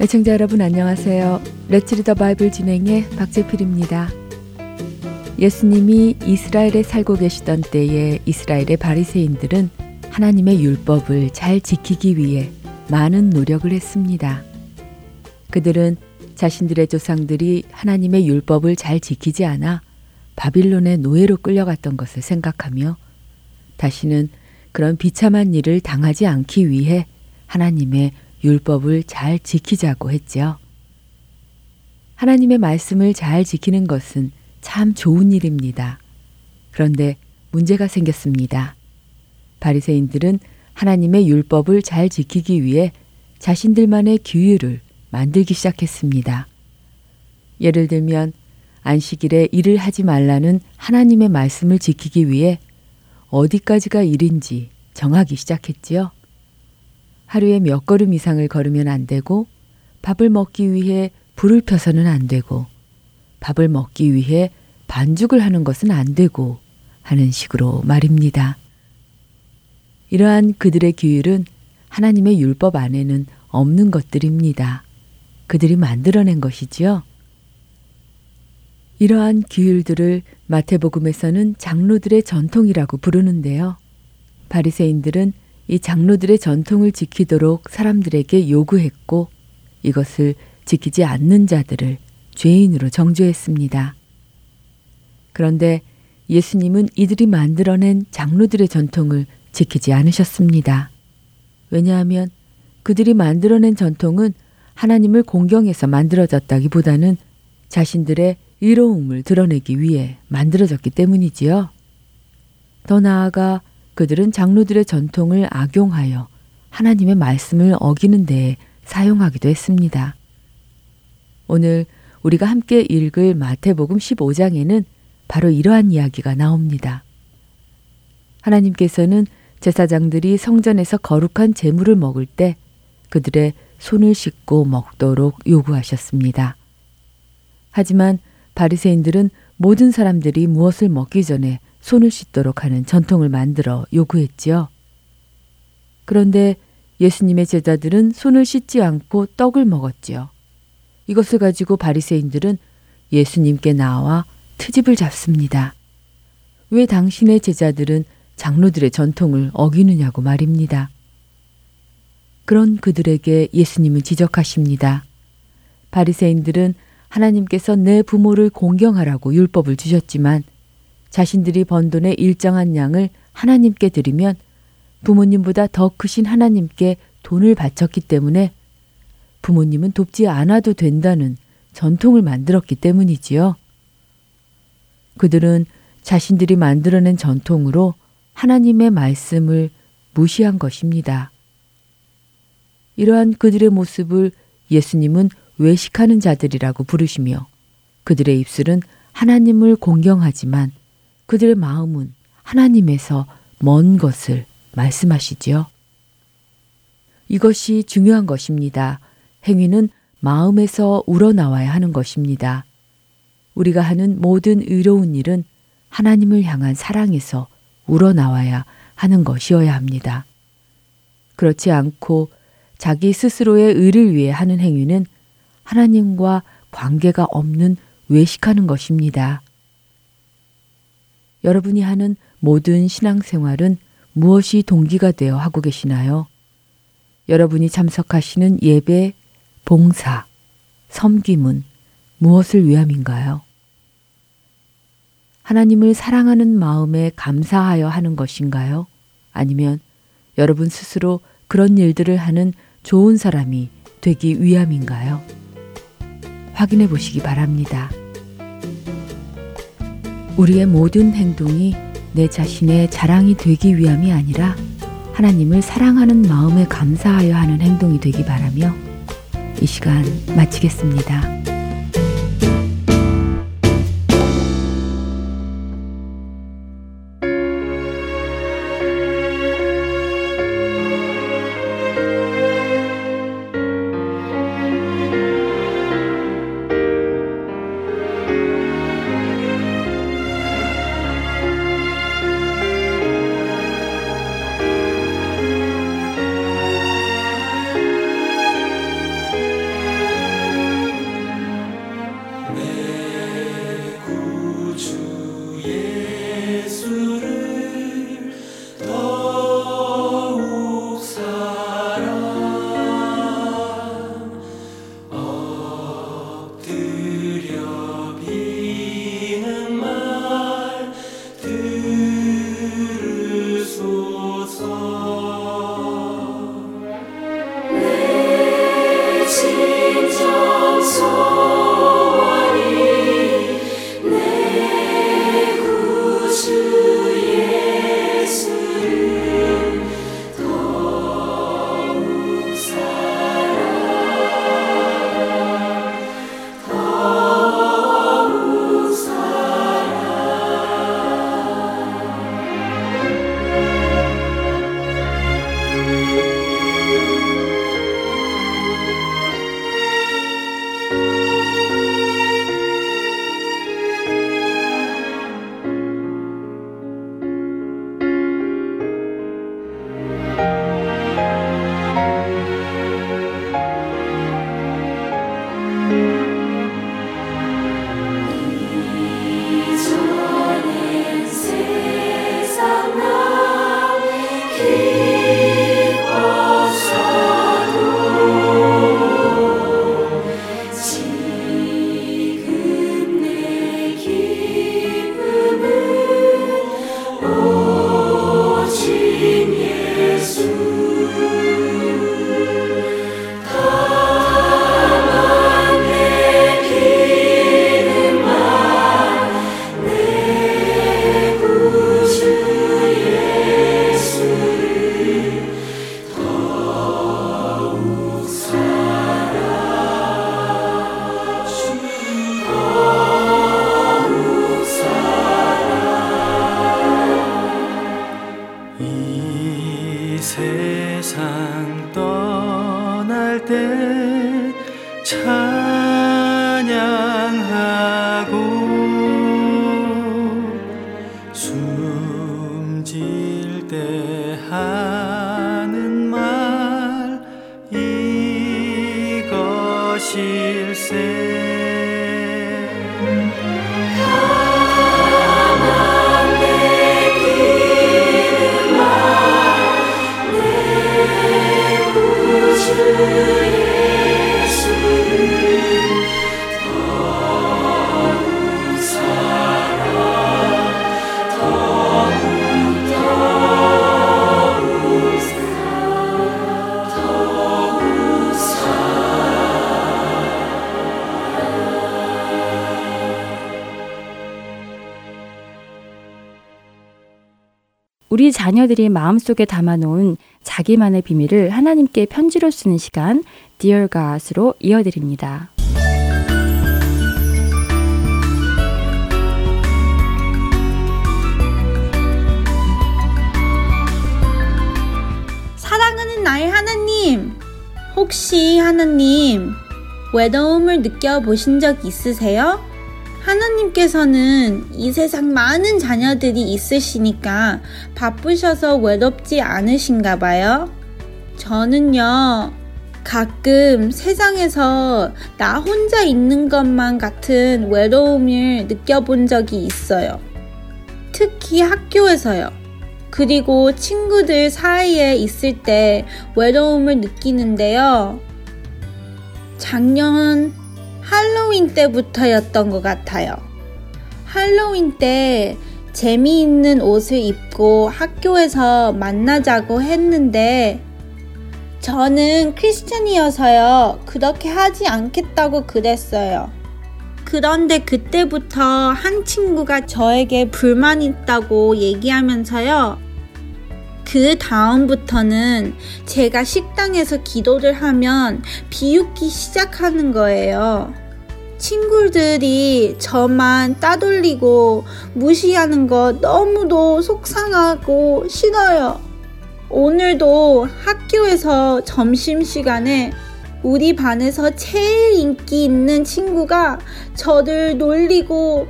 애청자 여러분 안녕하세요. 레츠리 더 바이블 진행의 박재필입니다. 예수님이 이스라엘에 살고 계시던 때에 이스라엘의 바리새인들은 하나님의 율법을 잘 지키기 위해 많은 노력을 했습니다. 그들은 자신들의 조상들이 하나님의 율법을 잘 지키지 않아 바빌론의 노예로 끌려갔던 것을 생각하며 다시는 그런 비참한 일을 당하지 않기 위해 하나님의 율법을 잘 지키자고 했지요. 하나님의 말씀을 잘 지키는 것은 참 좋은 일입니다. 그런데 문제가 생겼습니다. 바리새인들은 하나님의 율법을 잘 지키기 위해 자신들만의 규율을 만들기 시작했습니다. 예를 들면 안식일에 일을 하지 말라는 하나님의 말씀을 지키기 위해 어디까지가 일인지 정하기 시작했지요. 하루에 몇 걸음 이상을 걸으면 안 되고 밥을 먹기 위해 불을 펴서는 안 되고 밥을 먹기 위해 반죽을 하는 것은 안 되고 하는 식으로 말입니다. 이러한 그들의 규율은 하나님의 율법 안에는 없는 것들입니다. 그들이 만들어낸 것이지요. 이러한 규율들을 마태복음에서는 장로들의 전통이라고 부르는데요. 바리새인들은 이 장로들의 전통을 지키도록 사람들에게 요구했고 이것을 지키지 않는 자들을 죄인으로 정죄했습니다. 그런데 예수님은 이들이 만들어낸 장로들의 전통을 지키지 않으셨습니다. 왜냐하면 그들이 만들어낸 전통은 하나님을 공경해서 만들어졌다기보다는 자신들의 의로움을 드러내기 위해 만들어졌기 때문이지요. 더 나아가 그들은 장로들의 전통을 악용하여 하나님의 말씀을 어기는 데에 사용하기도 했습니다. 오늘 우리가 함께 읽을 마태복음 15장에는 바로 이러한 이야기가 나옵니다. 하나님께서는 제사장들이 성전에서 거룩한 제물을 먹을 때 그들의 손을 씻고 먹도록 요구하셨습니다. 하지만 바리새인들은 모든 사람들이 무엇을 먹기 전에 손을 씻도록 하는 전통을 만들어 요구했지요. 그런데 예수님의 제자들은 손을 씻지 않고 떡을 먹었지요. 이것을 가지고 바리새인들은 예수님께 나와 트집을 잡습니다. 왜 당신의 제자들은 장로들의 전통을 어기느냐고 말입니다. 그런 그들에게 예수님은 지적하십니다. 바리새인들은 하나님께서 내 부모를 공경하라고 율법을 주셨지만 자신들이 번 돈의 일정한 양을 하나님께 드리면 부모님보다 더 크신 하나님께 돈을 바쳤기 때문에 부모님은 돕지 않아도 된다는 전통을 만들었기 때문이지요. 그들은 자신들이 만들어낸 전통으로 하나님의 말씀을 무시한 것입니다. 이러한 그들의 모습을 예수님은 외식하는 자들이라고 부르시며 그들의 입술은 하나님을 공경하지만 그들의 마음은 하나님에서 먼 것을 말씀하시지요. 이것이 중요한 것입니다. 행위는 마음에서 우러나와야 하는 것입니다. 우리가 하는 모든 의로운 일은 하나님을 향한 사랑에서 우러나와야 하는 것이어야 합니다. 그렇지 않고 자기 스스로의 의를 위해 하는 행위는 하나님과 관계가 없는 외식하는 것입니다. 여러분이 하는 모든 신앙생활은 무엇이 동기가 되어 하고 계시나요? 여러분이 참석하시는 예배, 봉사, 섬김은 무엇을 위함인가요? 하나님을 사랑하는 마음에 감사하여 하는 것인가요? 아니면 여러분 스스로 그런 일들을 하는 좋은 사람이 되기 위함인가요? 확인해 보시기 바랍니다. 우리의 모든 행동이 내 자신의 자랑이 되기 위함이 아니라 하나님을 사랑하는 마음에 감사하여 하는 행동이 되기 바라며 이 시간 마치겠습니다. 내 구주 예수. 우리 자녀들이 마음속에 담아놓은 자기만의 비밀을 하나님께 편지로 쓰는 시간 Dear God으로 이어드립니다. 사랑하는 나의 하나님, 혹시 하나님 외로움을 느껴보신 적 있으세요? 하나님께서는 이 세상 많은 자녀들이 있으시니까 바쁘셔서 외롭지 않으신가 봐요. 저는요, 가끔 세상에서 나 혼자 있는 것만 같은 외로움을 느껴본 적이 있어요. 특히 학교에서요. 그리고 친구들 사이에 있을 때 외로움을 느끼는데요. 작년 할로윈 때부터였던 것 같아요. 할로윈 때 재미있는 옷을 입고 학교에서 만나자고 했는데 저는 크리스천이어서요. 그렇게 하지 않겠다고 그랬어요. 그런데 그때부터 한 친구가 저에게 불만 있다고 얘기하면서요. 그 다음부터는 제가 식당에서 기도를 하면 비웃기 시작하는 거예요. 친구들이 저만 따돌리고 무시하는 거 너무도 속상하고 싫어요. 오늘도 학교에서 점심시간에 우리 반에서 제일 인기 있는 친구가 저를 놀리고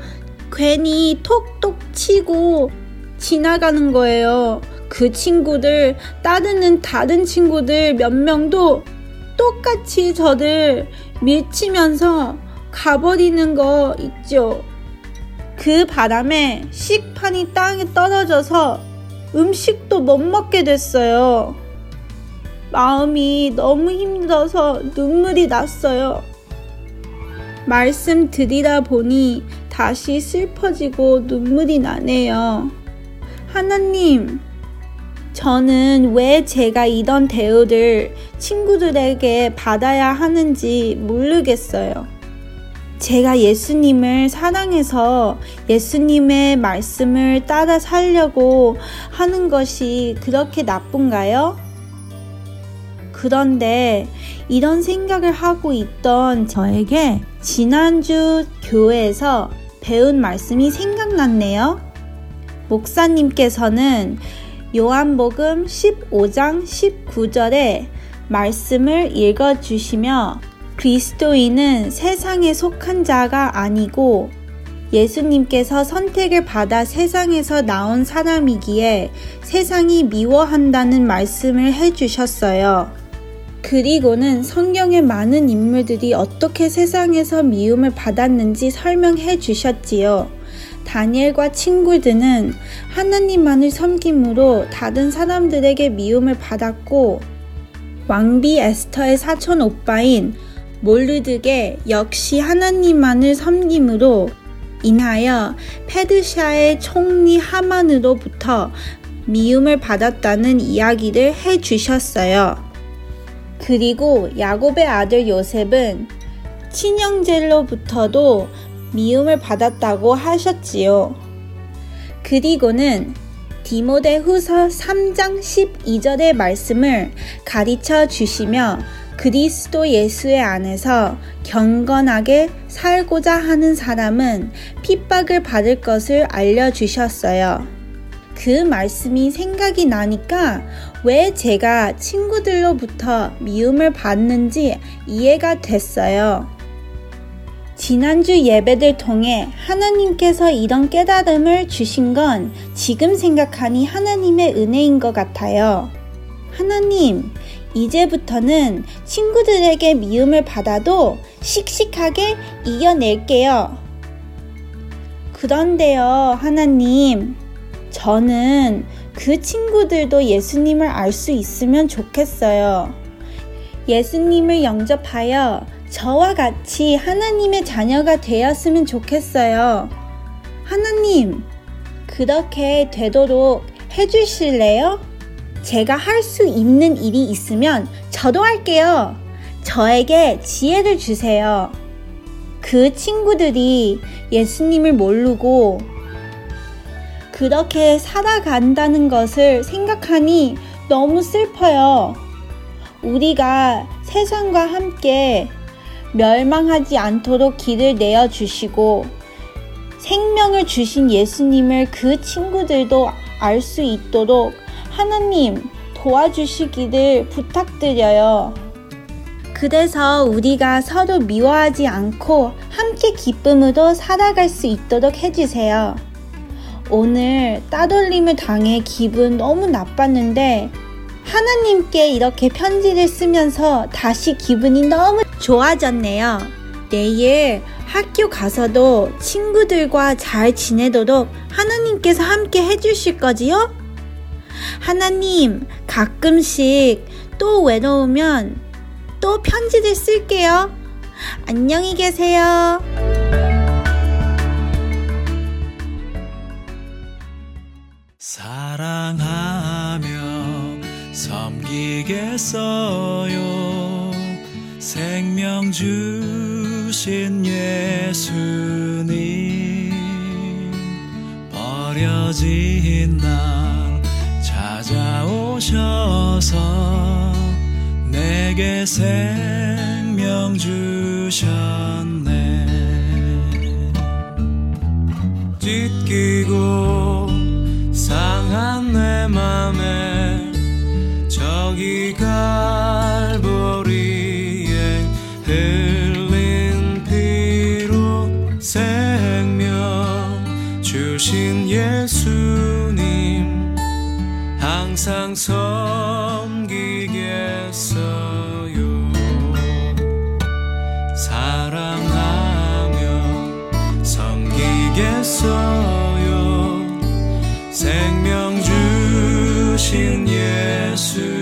괜히 톡톡 치고 지나가는 거예요. 그 친구들, 따르는 다른 친구들 몇 명도 똑같이 저를 밀치면서 가버리는 거 있죠. 그 바람에 식판이 땅에 떨어져서 음식도 못 먹게 됐어요. 마음이 너무 힘들어서 눈물이 났어요. 말씀 드리다 보니 다시 슬퍼지고 눈물이 나네요. 하나님, 저는 왜 제가 이런 대우를 친구들에게 받아야 하는지 모르겠어요. 제가 예수님을 사랑해서 예수님의 말씀을 따라 살려고 하는 것이 그렇게 나쁜가요? 그런데 이런 생각을 하고 있던 저에게 지난주 교회에서 배운 말씀이 생각났네요. 목사님께서는 요한복음 15장 19절에 말씀을 읽어 주시며 그리스도인은 세상에 속한 자가 아니고 예수님께서 선택을 받아 세상에서 나온 사람이기에 세상이 미워한다는 말씀을 해주셨어요. 그리고는 성경의 많은 인물들이 어떻게 세상에서 미움을 받았는지 설명해 주셨지요. 다니엘과 친구들은 하나님만을 섬김으로 다른 사람들에게 미움을 받았고 왕비 에스터의 사촌 오빠인 몰르드게 역시 하나님만을 섬김으로 인하여 페르시아의 총리 하만으로부터 미움을 받았다는 이야기를 해 주셨어요. 그리고 야곱의 아들 요셉은 친형제로부터도 미움을 받았다고 하셨지요. 그리고는 디모데 후서 3장 12절의 말씀을 가르쳐 주시며 그리스도 예수의 안에서 경건하게 살고자 하는 사람은 핍박을 받을 것을 알려주셨어요. 그 말씀이 생각이 나니까 왜 제가 친구들로부터 미움을 받는지 이해가 됐어요. 지난주 예배들 통해 하나님께서 이런 깨달음을 주신 건 지금 생각하니 하나님의 은혜인 것 같아요. 하나님, 이제부터는 친구들에게 미움을 받아도 씩씩하게 이겨낼게요. 그런데요, 하나님. 저는 그 친구들도 예수님을 알 수 있으면 좋겠어요. 예수님을 영접하여 저와 같이 하나님의 자녀가 되었으면 좋겠어요. 하나님, 그렇게 되도록 해주실래요? 제가 할 수 있는 일이 있으면 저도 할게요. 저에게 지혜를 주세요. 그 친구들이 예수님을 모르고 그렇게 살아간다는 것을 생각하니 너무 슬퍼요. 우리가 세상과 함께 멸망하지 않도록 길을 내어 주시고 생명을 주신 예수님을 그 친구들도 알 수 있도록 하나님 도와주시기를 부탁드려요. 그래서 우리가 서로 미워하지 않고 함께 기쁨으로 살아갈 수 있도록 해주세요. 오늘 따돌림을 당해 기분 너무 나빴는데 하나님께 이렇게 편지를 쓰면서 다시 기분이 너무 좋아졌네요. 내일 학교 가서도 친구들과 잘 지내도록 하나님께서 함께 해주실 거지요? 하나님, 가끔씩 또 외로우면 또 편지를 쓸게요. 안녕히 계세요. 사랑하며 섬기겠어요. 생명 주 주신 예수님 버려진 날 찾아오셔서 내게 생명 주셨 항상 섬기겠어요. 사랑하며 섬기겠어요. 생명 주신 예수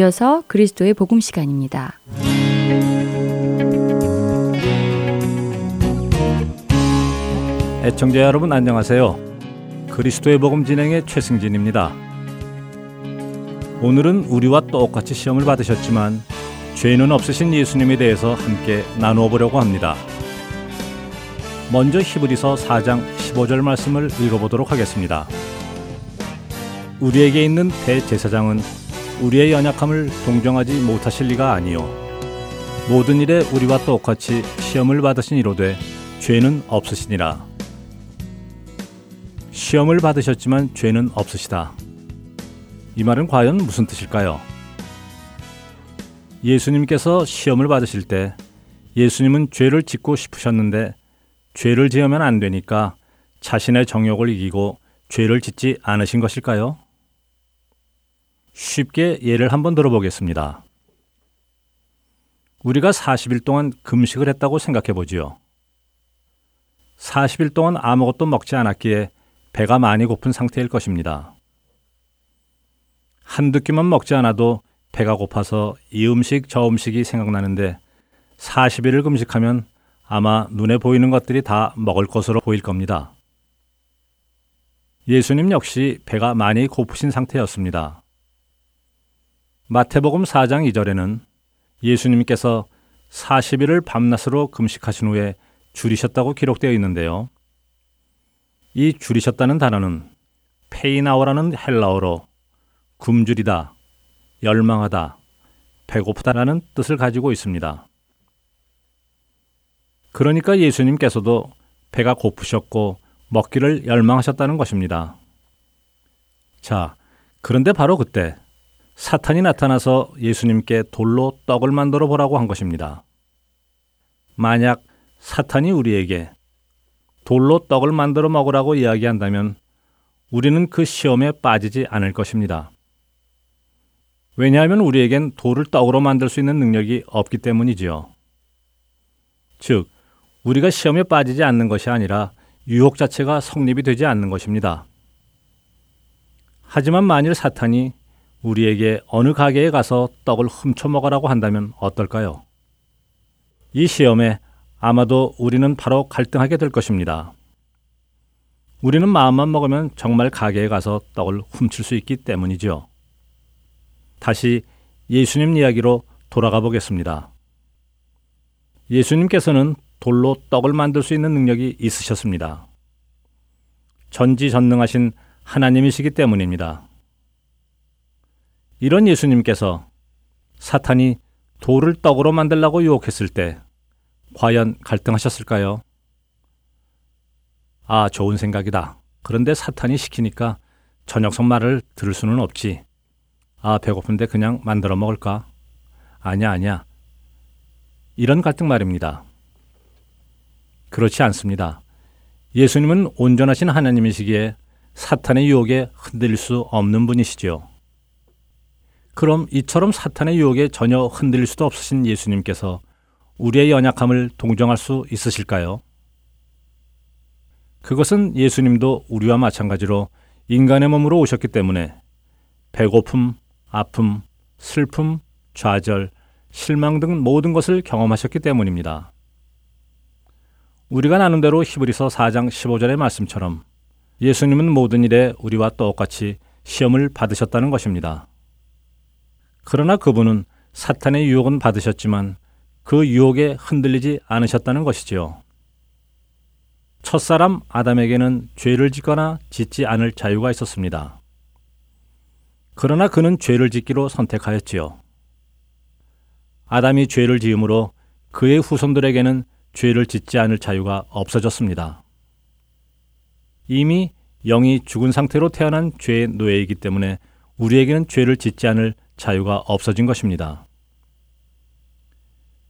이어서 그리스도의 복음 시간입니다. 애청자 여러분 안녕하세요. 그리스도의 복음 진행의 최승진입니다. 오늘은 우리와 똑같이 시험을 받으셨지만 죄는 없으신 예수님에 대해서 함께 나누어 보려고 합니다. 먼저 히브리서 4장 15절 말씀을 읽어보도록 하겠습니다. 우리에게 있는 대제사장은 우리의 연약함을 동정하지 못하실 리가 아니요 모든 일에 우리와 똑같이 시험을 받으신 이로되 죄는 없으시니라. 시험을 받으셨지만 죄는 없으시다. 이 말은 과연 무슨 뜻일까요? 예수님께서 시험을 받으실 때 예수님은 죄를 짓고 싶으셨는데 죄를 지으면 안 되니까 자신의 정욕을 이기고 죄를 짓지 않으신 것일까요? 쉽게 예를 한번 들어보겠습니다. 우리가 40일 동안 금식을 했다고 생각해 보지요. 40일 동안 아무것도 먹지 않았기에 배가 많이 고픈 상태일 것입니다. 한두 끼만 먹지 않아도 배가 고파서 이 음식 저 음식이 생각나는데 40일을 금식하면 아마 눈에 보이는 것들이 다 먹을 것으로 보일 겁니다. 예수님 역시 배가 많이 고프신 상태였습니다. 마태복음 4장 2절에는 예수님께서 40일을 밤낮으로 금식하신 후에 줄이셨다고 기록되어 있는데요. 이 줄이셨다는 단어는 페이나오라는 헬라어로 굶주리다, 열망하다, 배고프다라는 뜻을 가지고 있습니다. 그러니까 예수님께서도 배가 고프셨고 먹기를 열망하셨다는 것입니다. 자, 그런데 바로 그때 사탄이 나타나서 예수님께 돌로 떡을 만들어 보라고 한 것입니다. 만약 사탄이 우리에게 돌로 떡을 만들어 먹으라고 이야기한다면 우리는 그 시험에 빠지지 않을 것입니다. 왜냐하면 우리에겐 돌을 떡으로 만들 수 있는 능력이 없기 때문이지요. 즉, 우리가 시험에 빠지지 않는 것이 아니라 유혹 자체가 성립이 되지 않는 것입니다. 하지만 만일 사탄이 우리에게 어느 가게에 가서 떡을 훔쳐 먹으라고 한다면 어떨까요? 이 시험에 아마도 우리는 바로 갈등하게 될 것입니다. 우리는 마음만 먹으면 정말 가게에 가서 떡을 훔칠 수 있기 때문이죠. 다시 예수님 이야기로 돌아가 보겠습니다. 예수님께서는 돌로 떡을 만들 수 있는 능력이 있으셨습니다. 전지전능하신 하나님이시기 때문입니다. 이런 예수님께서 사탄이 돌을 떡으로 만들라고 유혹했을 때 과연 갈등하셨을까요? 아, 좋은 생각이다. 그런데 사탄이 시키니까 저녁 말을 들을 수는 없지. 아, 배고픈데 그냥 만들어 먹을까? 아니야, 아니야. 이런 갈등 말입니다. 그렇지 않습니다. 예수님은 온전하신 하나님이시기에 사탄의 유혹에 흔들릴 수 없는 분이시지요. 그럼 이처럼 사탄의 유혹에 전혀 흔들릴 수도 없으신 예수님께서 우리의 연약함을 동정할 수 있으실까요? 그것은 예수님도 우리와 마찬가지로 인간의 몸으로 오셨기 때문에 배고픔, 아픔, 슬픔, 좌절, 실망 등 모든 것을 경험하셨기 때문입니다. 우리가 나눈 대로 히브리서 4장 15절의 말씀처럼 예수님은 모든 일에 우리와 똑같이 시험을 받으셨다는 것입니다. 그러나 그분은 사탄의 유혹은 받으셨지만 그 유혹에 흔들리지 않으셨다는 것이지요. 첫사람 아담에게는 죄를 짓거나 짓지 않을 자유가 있었습니다. 그러나 그는 죄를 짓기로 선택하였지요. 아담이 죄를 지음으로 그의 후손들에게는 죄를 짓지 않을 자유가 없어졌습니다. 이미 영이 죽은 상태로 태어난 죄의 노예이기 때문에 우리에게는 죄를 짓지 않을 자유가 없어진 것입니다.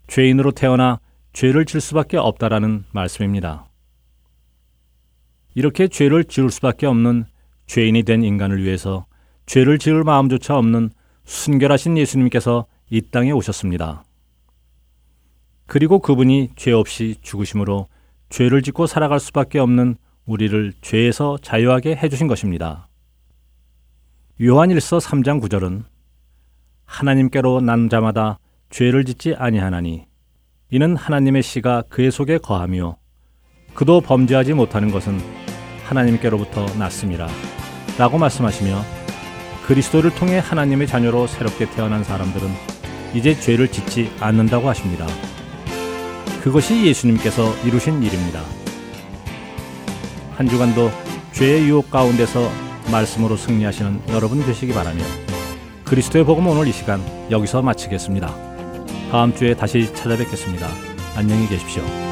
죄인으로 태어나 죄를 질 수밖에 없다라는 말씀입니다. 이렇게 죄를 지을 수밖에 없는 죄인이 된 인간을 위해서 죄를 지을 마음조차 없는 순결하신 예수님께서 이 땅에 오셨습니다. 그리고 그분이 죄 없이 죽으심으로 죄를 짓고 살아갈 수밖에 없는 우리를 죄에서 자유하게 해주신 것입니다. 요한일서 3장 9절은 하나님께로 난 자마다 죄를 짓지 아니하나니 이는 하나님의 씨가 그의 속에 거하며 그도 범죄하지 못하는 것은 하나님께로부터 났습니다. 라고 말씀하시며 그리스도를 통해 하나님의 자녀로 새롭게 태어난 사람들은 이제 죄를 짓지 않는다고 하십니다. 그것이 예수님께서 이루신 일입니다. 한 주간도 죄의 유혹 가운데서 말씀으로 승리하시는 여러분 되시기 바라며 그리스도의 복음 오늘 이 시간 여기서 마치겠습니다. 다음 주에 다시 찾아뵙겠습니다. 안녕히 계십시오.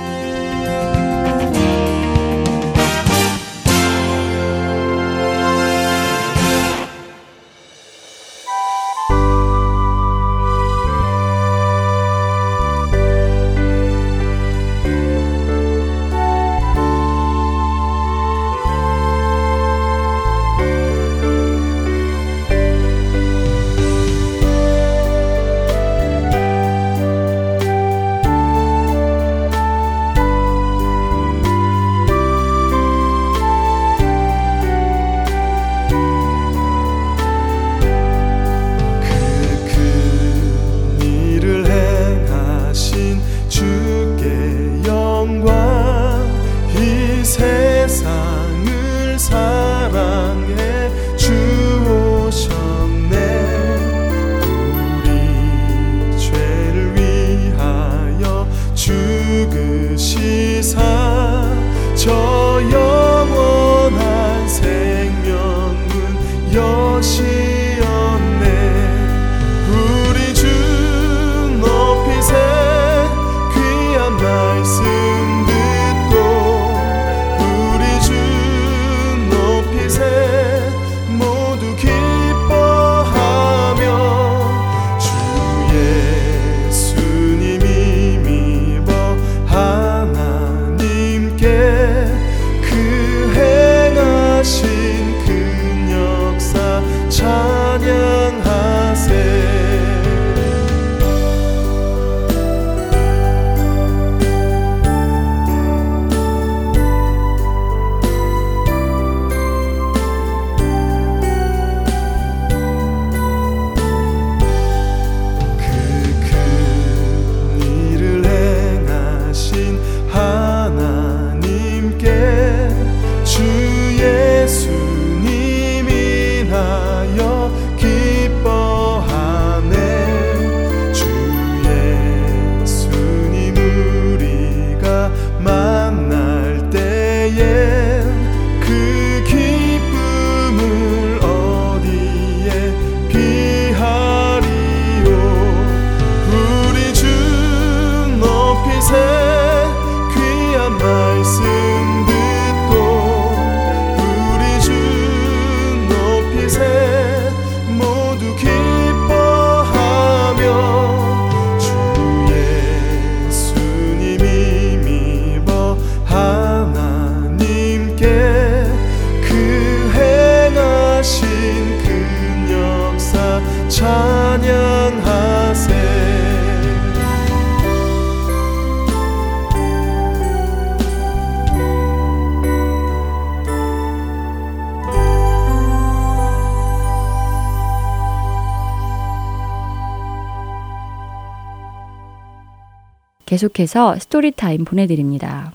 계속해서 Story Time 보내드립니다.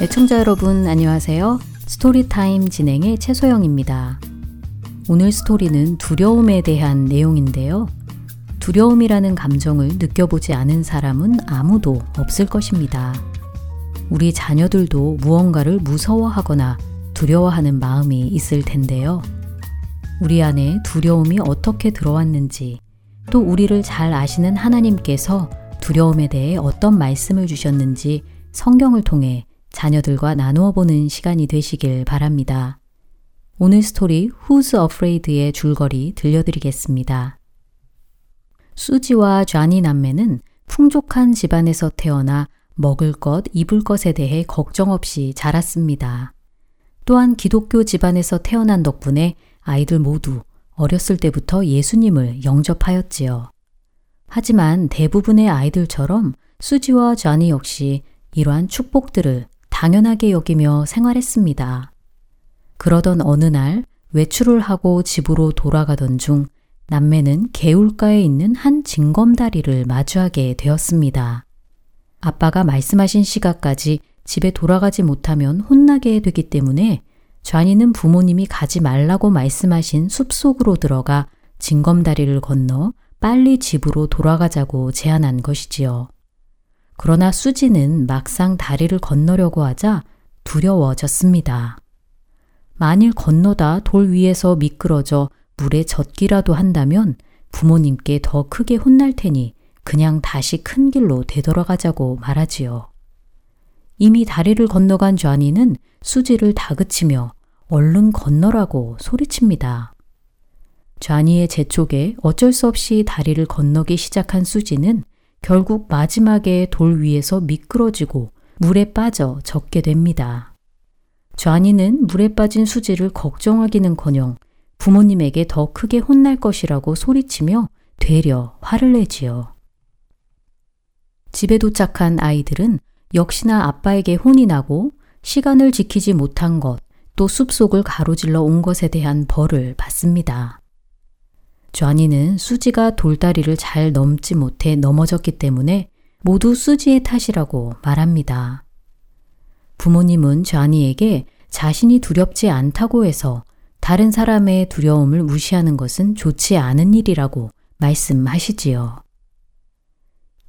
애청자 여러분 안녕하세요. Story Time 진행의 최소영입니다. 오늘 스토리는 두려움에 대한 내용인데요. 두려움이라는 감정을 느껴보지 않은 사람은 아무도 없을 것입니다. 우리 자녀들도 무언가를 무서워하거나 두려워하는 마음이 있을 텐데요. 우리 안에 두려움이 어떻게 들어왔는지, 또 우리를 잘 아시는 하나님께서 두려움에 대해 어떤 말씀을 주셨는지 성경을 통해 자녀들과 나누어 보는 시간이 되시길 바랍니다. 오늘 스토리 Who's Afraid의 줄거리 들려드리겠습니다. 수지와 쟈니 남매는 풍족한 집안에서 태어나 먹을 것, 입을 것에 대해 걱정 없이 자랐습니다. 또한 기독교 집안에서 태어난 덕분에 아이들 모두 어렸을 때부터 예수님을 영접하였지요. 하지만 대부분의 아이들처럼 수지와 쟈니 역시 이러한 축복들을 당연하게 여기며 생활했습니다. 그러던 어느 날 외출을 하고 집으로 돌아가던 중 남매는 개울가에 있는 한 징검다리를 마주하게 되었습니다. 아빠가 말씀하신 시각까지 집에 돌아가지 못하면 혼나게 되기 때문에 좌니는 부모님이 가지 말라고 말씀하신 숲속으로 들어가 징검다리를 건너 빨리 집으로 돌아가자고 제안한 것이지요. 그러나 수지는 막상 다리를 건너려고 하자 두려워졌습니다. 만일 건너다 돌 위에서 미끄러져 물에 젖기라도 한다면 부모님께 더 크게 혼날 테니 그냥 다시 큰 길로 되돌아가자고 말하지요. 이미 다리를 건너간 쟈니는 수지를 다그치며 얼른 건너라고 소리칩니다. 쟈니의 재촉에 어쩔 수 없이 다리를 건너기 시작한 수지는 결국 마지막에 돌 위에서 미끄러지고 물에 빠져 젖게 됩니다. 쟈니는 물에 빠진 수지를 걱정하기는커녕 부모님에게 더 크게 혼날 것이라고 소리치며 되려 화를 내지요. 집에 도착한 아이들은 역시나 아빠에게 혼이 나고 시간을 지키지 못한 것, 또 숲속을 가로질러 온 것에 대한 벌을 받습니다. 쟈니는 수지가 돌다리를 잘 넘지 못해 넘어졌기 때문에 모두 수지의 탓이라고 말합니다. 부모님은 쟈니에게 자신이 두렵지 않다고 해서 다른 사람의 두려움을 무시하는 것은 좋지 않은 일이라고 말씀하시지요.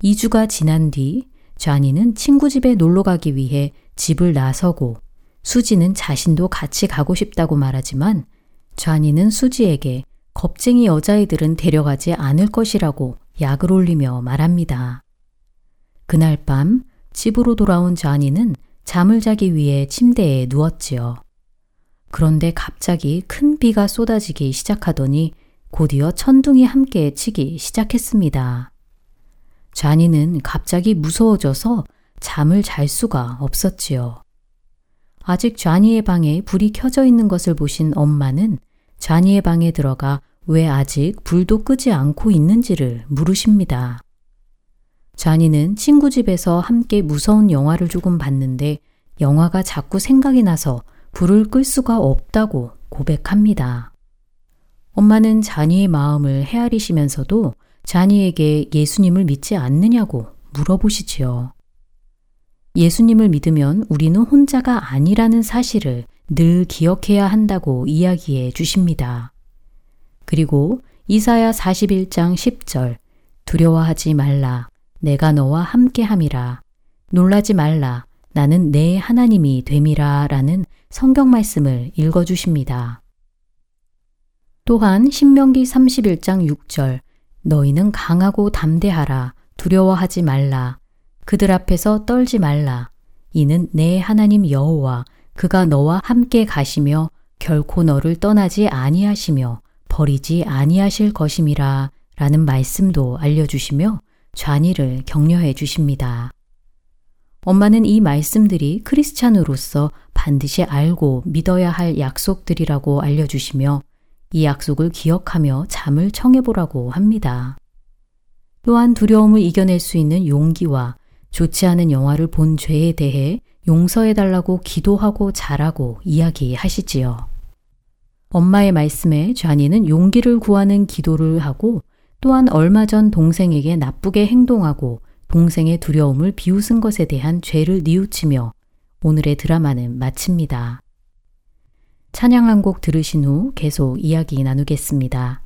2주가 지난 뒤 쟈니는 친구 집에 놀러 가기 위해 집을 나서고 수지는 자신도 같이 가고 싶다고 말하지만 쟈니는 수지에게 겁쟁이 여자애들은 데려가지 않을 것이라고 약을 올리며 말합니다. 그날 밤 집으로 돌아온 쟈니는 잠을 자기 위해 침대에 누웠지요. 그런데 갑자기 큰 비가 쏟아지기 시작하더니 곧이어 천둥이 함께 치기 시작했습니다. 쟈니는 갑자기 무서워져서 잠을 잘 수가 없었지요. 아직 쟈니의 방에 불이 켜져 있는 것을 보신 엄마는 쟈니의 방에 들어가 왜 아직 불도 끄지 않고 있는지를 물으십니다. 쟈니는 친구 집에서 함께 무서운 영화를 조금 봤는데 영화가 자꾸 생각이 나서 불을 끌 수가 없다고 고백합니다. 엄마는 자니의 마음을 헤아리시면서도 자니에게 예수님을 믿지 않느냐고 물어보시지요. 예수님을 믿으면 우리는 혼자가 아니라는 사실을 늘 기억해야 한다고 이야기해 주십니다. 그리고 이사야 41장 10절 두려워하지 말라 내가 너와 함께 함이라 놀라지 말라 나는 내 하나님이 됨이라 라는 성경 말씀을 읽어 주십니다. 또한 신명기 31장 6절 너희는 강하고 담대하라. 두려워하지 말라. 그들 앞에서 떨지 말라. 이는 내 하나님 여호와 그가 너와 함께 가시며 결코 너를 떠나지 아니하시며 버리지 아니하실 것임이라. 라는 말씀도 알려주시며 좌니를 격려해 주십니다. 엄마는 이 말씀들이 크리스찬으로서 반드시 알고 믿어야 할 약속들이라고 알려주시며 이 약속을 기억하며 잠을 청해보라고 합니다. 또한 두려움을 이겨낼 수 있는 용기와 좋지 않은 영화를 본 죄에 대해 용서해달라고 기도하고 잘하고 이야기하시지요. 엄마의 말씀에 쟈니는 용기를 구하는 기도를 하고 또한 얼마 전 동생에게 나쁘게 행동하고 동생의 두려움을 비웃은 것에 대한 죄를 뉘우치며 오늘의 드라마는 마칩니다. 찬양 한 곡 들으신 후 계속 이야기 나누겠습니다.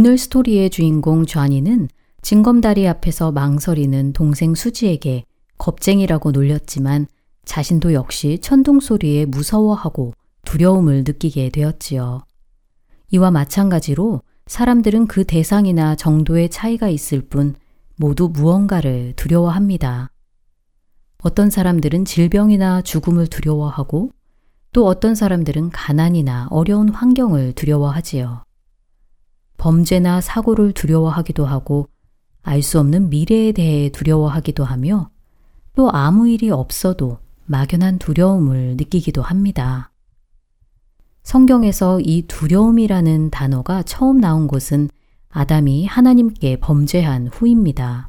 오늘 스토리의 주인공 쟈니는 징검다리 앞에서 망설이는 동생 수지에게 겁쟁이라고 놀렸지만 자신도 역시 천둥 소리에 무서워하고 두려움을 느끼게 되었지요. 이와 마찬가지로 사람들은 그 대상이나 정도의 차이가 있을 뿐 모두 무언가를 두려워합니다. 어떤 사람들은 질병이나 죽음을 두려워하고 또 어떤 사람들은 가난이나 어려운 환경을 두려워하지요. 범죄나 사고를 두려워하기도 하고 알 수 없는 미래에 대해 두려워하기도 하며 또 아무 일이 없어도 막연한 두려움을 느끼기도 합니다. 성경에서 이 두려움이라는 단어가 처음 나온 곳은 아담이 하나님께 범죄한 후입니다.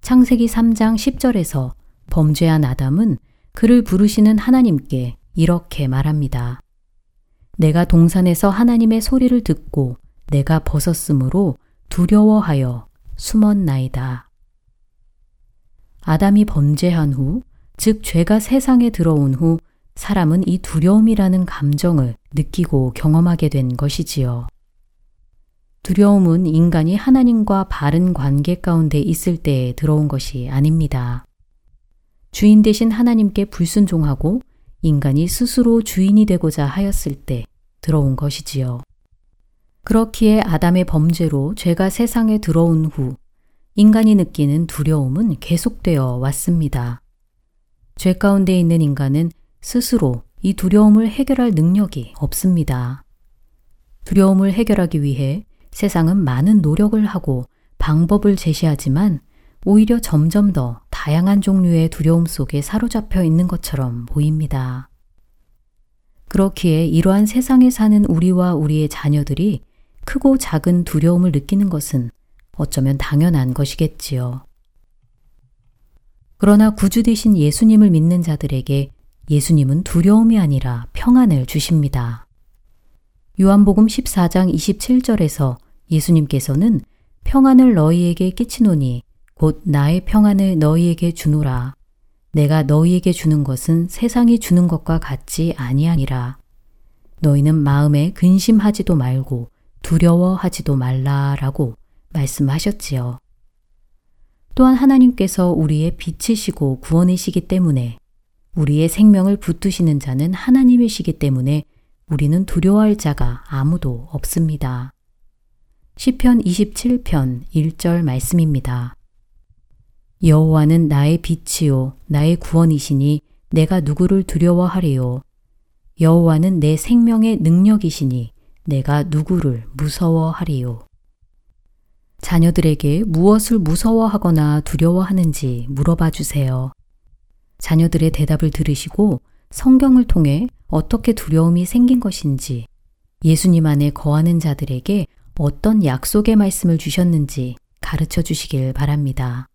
창세기 3장 10절에서 범죄한 아담은 그를 부르시는 하나님께 이렇게 말합니다. 내가 동산에서 하나님의 소리를 듣고 내가 벗었으므로 두려워하여 숨었나이다. 아담이 범죄한 후, 즉 죄가 세상에 들어온 후 사람은 이 두려움이라는 감정을 느끼고 경험하게 된 것이지요. 두려움은 인간이 하나님과 바른 관계 가운데 있을 때에 들어온 것이 아닙니다. 주인 대신 하나님께 불순종하고 인간이 스스로 주인이 되고자 하였을 때 들어온 것이지요. 그렇기에 아담의 범죄로 죄가 세상에 들어온 후 인간이 느끼는 두려움은 계속되어 왔습니다. 죄 가운데 있는 인간은 스스로 이 두려움을 해결할 능력이 없습니다. 두려움을 해결하기 위해 세상은 많은 노력을 하고 방법을 제시하지만 오히려 점점 더 다양한 종류의 두려움 속에 사로잡혀 있는 것처럼 보입니다. 그렇기에 이러한 세상에 사는 우리와 우리의 자녀들이 크고 작은 두려움을 느끼는 것은 어쩌면 당연한 것이겠지요. 그러나 구주 되신 예수님을 믿는 자들에게 예수님은 두려움이 아니라 평안을 주십니다. 요한복음 14장 27절에서 예수님께서는 평안을 너희에게 끼치노니 곧 나의 평안을 너희에게 주노라. 내가 너희에게 주는 것은 세상이 주는 것과 같지 아니하니라. 너희는 마음에 근심하지도 말고 두려워하지도 말라라고 말씀하셨지요. 또한 하나님께서 우리의 빛이시고 구원이시기 때문에 우리의 생명을 붙드시는 자는 하나님이시기 때문에 우리는 두려워할 자가 아무도 없습니다. 시편 27편 1절 말씀입니다. 여호와는 나의 빛이요 나의 구원이시니 내가 누구를 두려워하리요 여호와는 내 생명의 능력이시니 내가 누구를 무서워하리요 자녀들에게 무엇을 무서워하거나 두려워하는지 물어봐 주세요. 자녀들의 대답을 들으시고 성경을 통해 어떻게 두려움이 생긴 것인지 예수님 안에 거하는 자들에게 어떤 약속의 말씀을 주셨는지 가르쳐 주시길 바랍니다.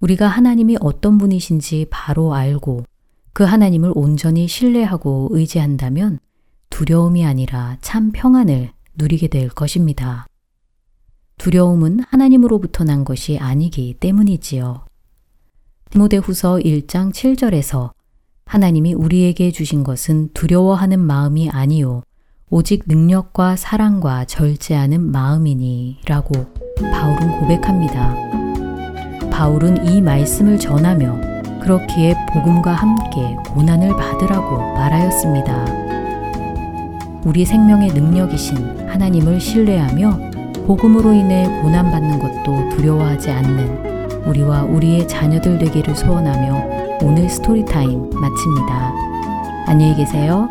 우리가 하나님이 어떤 분이신지 바로 알고 그 하나님을 온전히 신뢰하고 의지한다면 두려움이 아니라 참 평안을 누리게 될 것입니다. 두려움은 하나님으로부터 난 것이 아니기 때문이지요. 디모데후서 1장 7절에서 하나님이 우리에게 주신 것은 두려워하는 마음이 아니요 오직 능력과 사랑과 절제하는 마음이니 라고 바울은 고백합니다. 바울은 이 말씀을 전하며 그렇기에 복음과 함께 고난을 받으라고 말하였습니다. 우리 생명의 능력이신 하나님을 신뢰하며 복음으로 인해 고난받는 것도 두려워하지 않는 우리와 우리의 자녀들 되기를 소원하며 오늘 Story Time 마칩니다. 안녕히 계세요.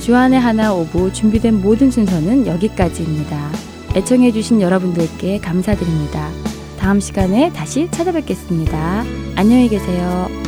주안의 하나 오부 준비된 모든 순서는 여기까지입니다. 애청해주신 여러분들께 감사드립니다. 다음 시간에 다시 찾아뵙겠습니다. 안녕히 계세요.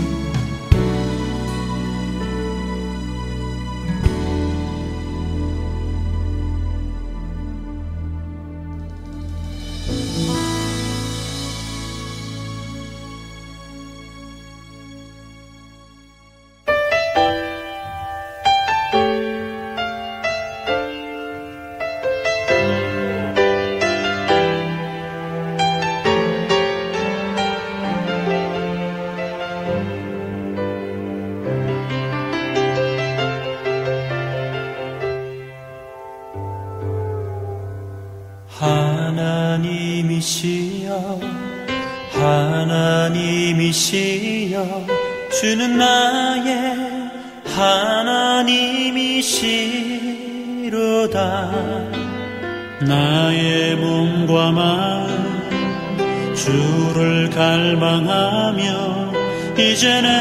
이